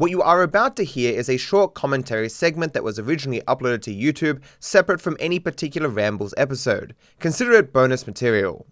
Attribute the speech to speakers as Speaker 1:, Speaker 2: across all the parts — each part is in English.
Speaker 1: What you are about to hear is a short commentary segment that was originally uploaded to YouTube, separate from any particular Rambles episode. Consider it bonus material.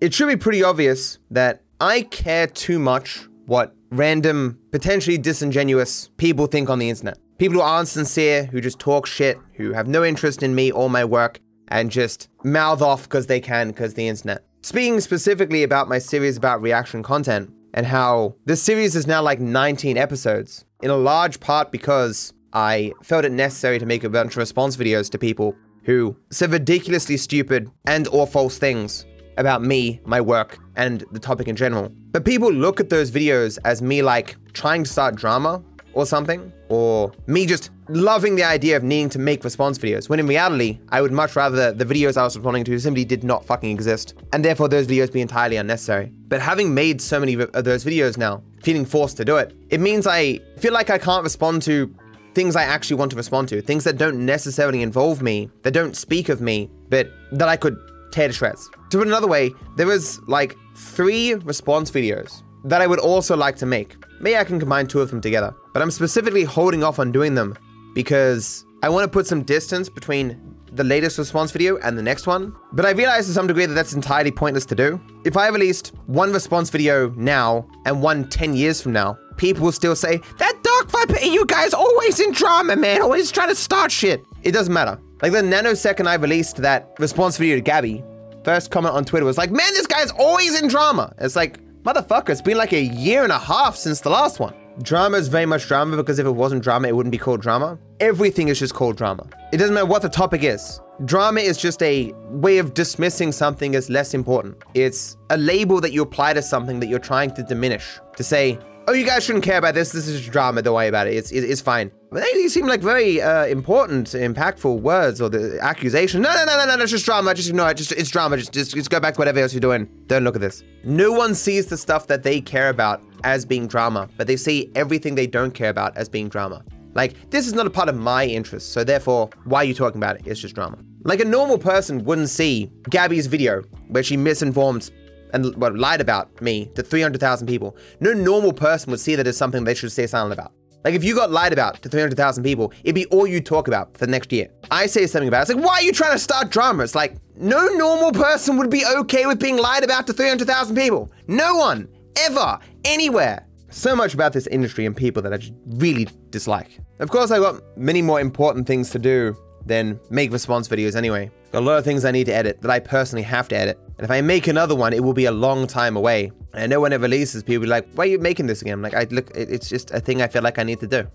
Speaker 1: It should be pretty obvious that I care too much what random, potentially disingenuous people think on the internet. People who aren't sincere, who just talk shit, who have no interest in me or my work, and just mouth off because they can because the internet. Speaking specifically about my series about reaction content and how this series is now like 19 episodes, in a large part because I felt it necessary to make a bunch of response videos to people who said ridiculously stupid and or false things about me, my work, and the topic in general. But people look at those videos as me like trying to start drama or something, or me just loving the idea of needing to make response videos, when in reality, I would much rather the videos I was responding to simply did not fucking exist, and therefore those videos be entirely unnecessary. But having made so many of those videos now, feeling forced to do it, it means I feel like I can't respond to things I actually want to respond to, things that don't necessarily involve me, that don't speak of me, but that I could tear to shreds. To put another way, there was like three response videos that I would also like to make. Maybe I can combine two of them together, but I'm specifically holding off on doing them because I want to put some distance between the latest response video and the next one. But I realize to some degree that that's entirely pointless to do. If I released one response video now and one 10 years from now, people will still say, That Dark Viper you guys always in drama, man, always trying to start shit. It doesn't matter. Like the nanosecond I released that response video to Gabby, first comment on Twitter was like, Man, this guy's always in drama. It's like, motherfucker, it's been like a year and a half since the last one. Drama is very much drama because if it wasn't drama, it wouldn't be called drama. Everything is just called drama. It doesn't matter what the topic is. Drama is just a way of dismissing something as less important. It's a label that you apply to something that you're trying to diminish. To say, oh, you guys shouldn't care about this. This is just drama. Don't worry about it. It's, it's fine. They seem like very uh, important, impactful words or the accusation. No, no, no, no, no, it's just drama. Just ignore it. Just, it's drama. Just, just, just go back to whatever else you're doing. Don't look at this. No one sees the stuff that they care about as being drama, but they see everything they don't care about as being drama. Like, this is not a part of my interest, so therefore, why are you talking about it? It's just drama. Like, a normal person wouldn't see Gabby's video where she misinformed and well, lied about me to 300,000 people. No normal person would see that as something they should stay silent about. Like if you got lied about to 300,000 people, it'd be all you talk about for the next year. I say something about it. It's like, why are you trying to start drama? It's like, no normal person would be okay with being lied about to 300,000 people. No one, ever, anywhere. So much about this industry and people that I just really dislike. Of course, I got many more important things to do than make response videos anyway. Got a lot of things I need to edit that I personally have to edit. And if I make another one, it will be a long time away. And I know when it releases, people will be like, why are you making this again? I'm like, I look, it's just a thing I feel like I need to do.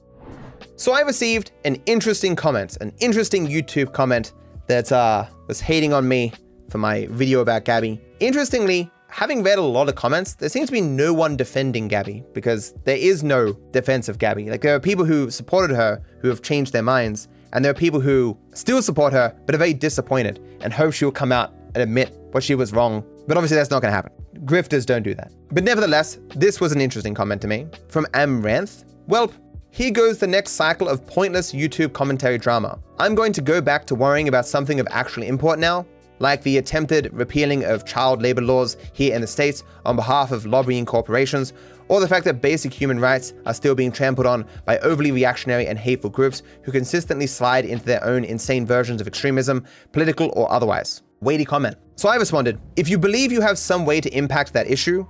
Speaker 1: So I received an interesting comment, an interesting YouTube comment that uh, was hating on me for my video about Gabby. Interestingly, having read a lot of comments, there seems to be no one defending Gabby because there is no defense of Gabby. Like there are people who supported her who have changed their minds, and there are people who still support her but are very disappointed and hope she'll come out and admit what she was wrong. But obviously, that's not going to happen. Grifters don't do that. But nevertheless, this was an interesting comment to me from Amranth. Well, here goes the next cycle of pointless YouTube commentary drama. I'm going to go back to worrying about something of actually import now, like the attempted repealing of child labor laws here in the States on behalf of lobbying corporations, or the fact that basic human rights are still being trampled on by overly reactionary and hateful groups who consistently slide into their own insane versions of extremism, political or otherwise. Weighty comment. So I responded If you believe you have some way to impact that issue,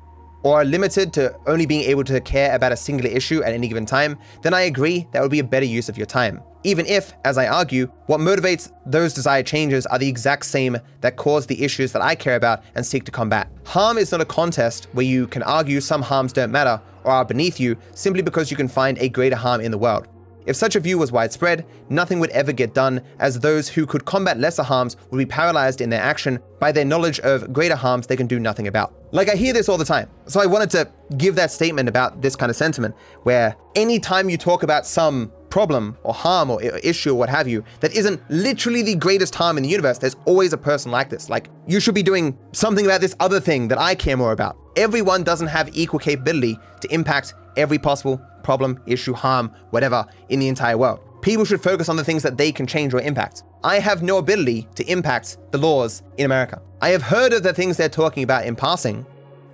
Speaker 1: or are limited to only being able to care about a singular issue at any given time, then I agree that would be a better use of your time. Even if, as I argue, what motivates those desired changes are the exact same that cause the issues that I care about and seek to combat. Harm is not a contest where you can argue some harms don't matter or are beneath you simply because you can find a greater harm in the world. If such a view was widespread, nothing would ever get done, as those who could combat lesser harms would be paralyzed in their action by their knowledge of greater harms they can do nothing about. Like, I hear this all the time. So I wanted to give that statement about this kind of sentiment, where anytime you talk about some problem or harm or issue or what have you that isn't literally the greatest harm in the universe, there's always a person like this. Like, you should be doing something about this other thing that I care more about. Everyone doesn't have equal capability to impact every possible problem, issue, harm, whatever in the entire world. People should focus on the things that they can change or impact. I have no ability to impact the laws in America. I have heard of the things they're talking about in passing,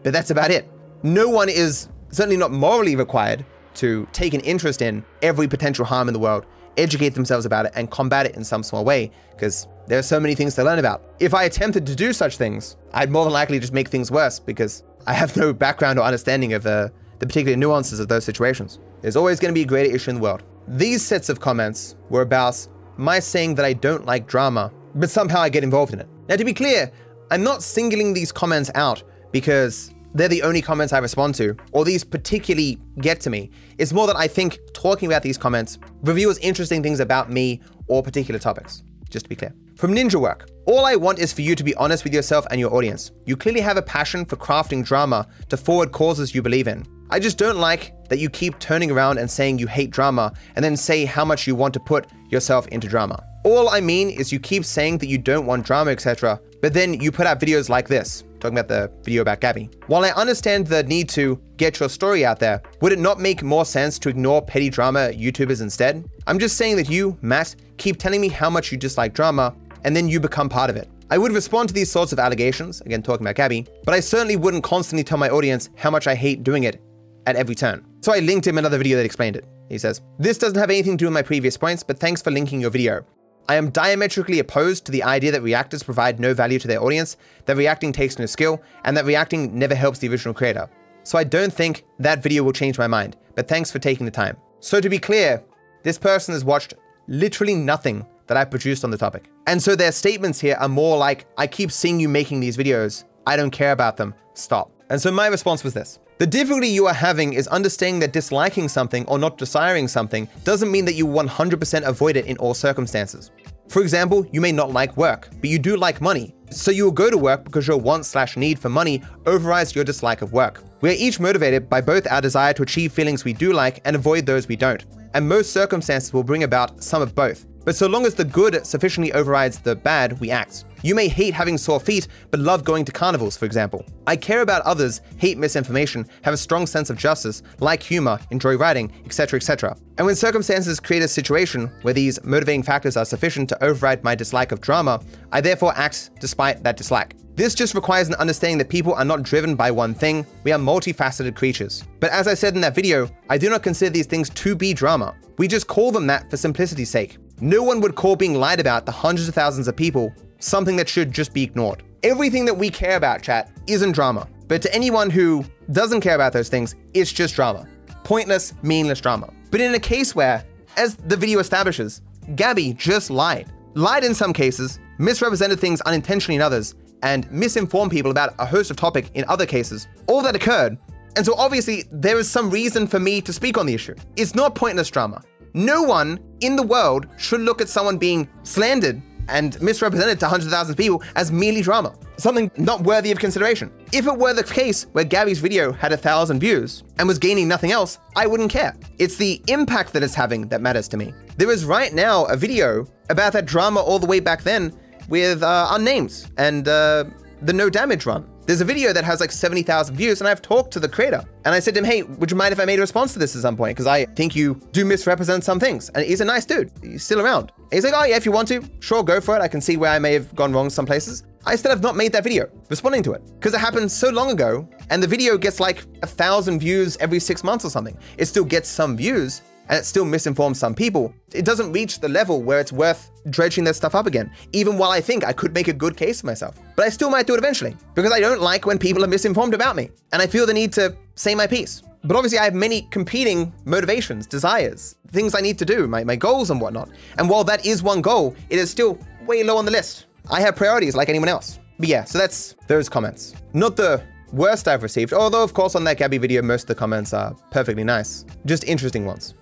Speaker 1: but that's about it. No one is certainly not morally required to take an interest in every potential harm in the world, educate themselves about it, and combat it in some small way, because there are so many things to learn about. If I attempted to do such things, I'd more than likely just make things worse because I have no background or understanding of uh, the particular nuances of those situations. There's always going to be a greater issue in the world. These sets of comments were about my saying that I don't like drama, but somehow I get involved in it. Now, to be clear, I'm not singling these comments out because they're the only comments I respond to, or these particularly get to me. It's more that I think talking about these comments reveals interesting things about me or particular topics, just to be clear. From Ninja Work, all I want is for you to be honest with yourself and your audience. You clearly have a passion for crafting drama to forward causes you believe in. I just don't like that you keep turning around and saying you hate drama and then say how much you want to put yourself into drama. All I mean is you keep saying that you don't want drama, etc., but then you put out videos like this, talking about the video about Gabby. While I understand the need to get your story out there, would it not make more sense to ignore petty drama YouTubers instead? I'm just saying that you, Matt, keep telling me how much you dislike drama, and then you become part of it. I would respond to these sorts of allegations, again talking about Gabby, but I certainly wouldn't constantly tell my audience how much I hate doing it at every turn. So I linked him another video that explained it. He says, This doesn't have anything to do with my previous points, but thanks for linking your video. I am diametrically opposed to the idea that reactors provide no value to their audience, that reacting takes no skill, and that reacting never helps the original creator. So I don't think that video will change my mind, but thanks for taking the time. So to be clear, this person has watched literally nothing that I produced on the topic. And so their statements here are more like, I keep seeing you making these videos, I don't care about them, stop. And so my response was this. The difficulty you are having is understanding that disliking something or not desiring something doesn't mean that you 100% avoid it in all circumstances. For example, you may not like work, but you do like money. So you will go to work because your want slash need for money overrides your dislike of work. We are each motivated by both our desire to achieve feelings we do like and avoid those we don't. And most circumstances will bring about some of both. But so long as the good sufficiently overrides the bad, we act. You may hate having sore feet, but love going to carnivals, for example. I care about others, hate misinformation, have a strong sense of justice, like humor, enjoy writing, etc., etc. And when circumstances create a situation where these motivating factors are sufficient to override my dislike of drama, I therefore act despite that dislike. This just requires an understanding that people are not driven by one thing, we are multifaceted creatures. But as I said in that video, I do not consider these things to be drama. We just call them that for simplicity's sake. No one would call being lied about to hundreds of thousands of people something that should just be ignored. Everything that we care about, chat, isn't drama. But to anyone who doesn't care about those things, it's just drama. Pointless, meaningless drama. But in a case where, as the video establishes, Gabby just lied. Lied in some cases, misrepresented things unintentionally in others, and misinformed people about a host of topic in other cases. All that occurred. And so obviously there is some reason for me to speak on the issue. It's not pointless drama. No one in the world should look at someone being slandered and misrepresented to hundreds of thousands of people as merely drama, something not worthy of consideration. If it were the case where Gabby's video had a thousand views and was gaining nothing else, I wouldn't care. It's the impact that it's having that matters to me. There is right now a video about that drama all the way back then with uh, Unnamed and uh, the No Damage run. There's a video that has like 70,000 views, and I've talked to the creator. And I said to him, hey, would you mind if I made a response to this at some point? Because I think you do misrepresent some things. And he's a nice dude. He's still around. And he's like, oh, yeah, if you want to, sure, go for it. I can see where I may have gone wrong some places. I still have not made that video responding to it because it happened so long ago and the video gets like a thousand views every six months or something. It still gets some views, and it still misinforms some people, it doesn't reach the level where it's worth dredging that stuff up again, even while I think I could make a good case for myself. But I still might do it eventually, because I don't like when people are misinformed about me, and I feel the need to say my piece. But obviously, I have many competing motivations, desires, things I need to do, my, my goals and whatnot. And while that is one goal, it is still way low on the list. I have priorities like anyone else. But yeah, so that's those comments. Not the worst I've received, although, of course, on that Gabby video, most of the comments are perfectly nice. Just interesting ones.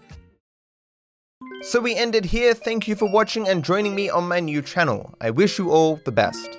Speaker 1: So we ended here. Thank you for watching and joining me on my new channel. I wish you all the best.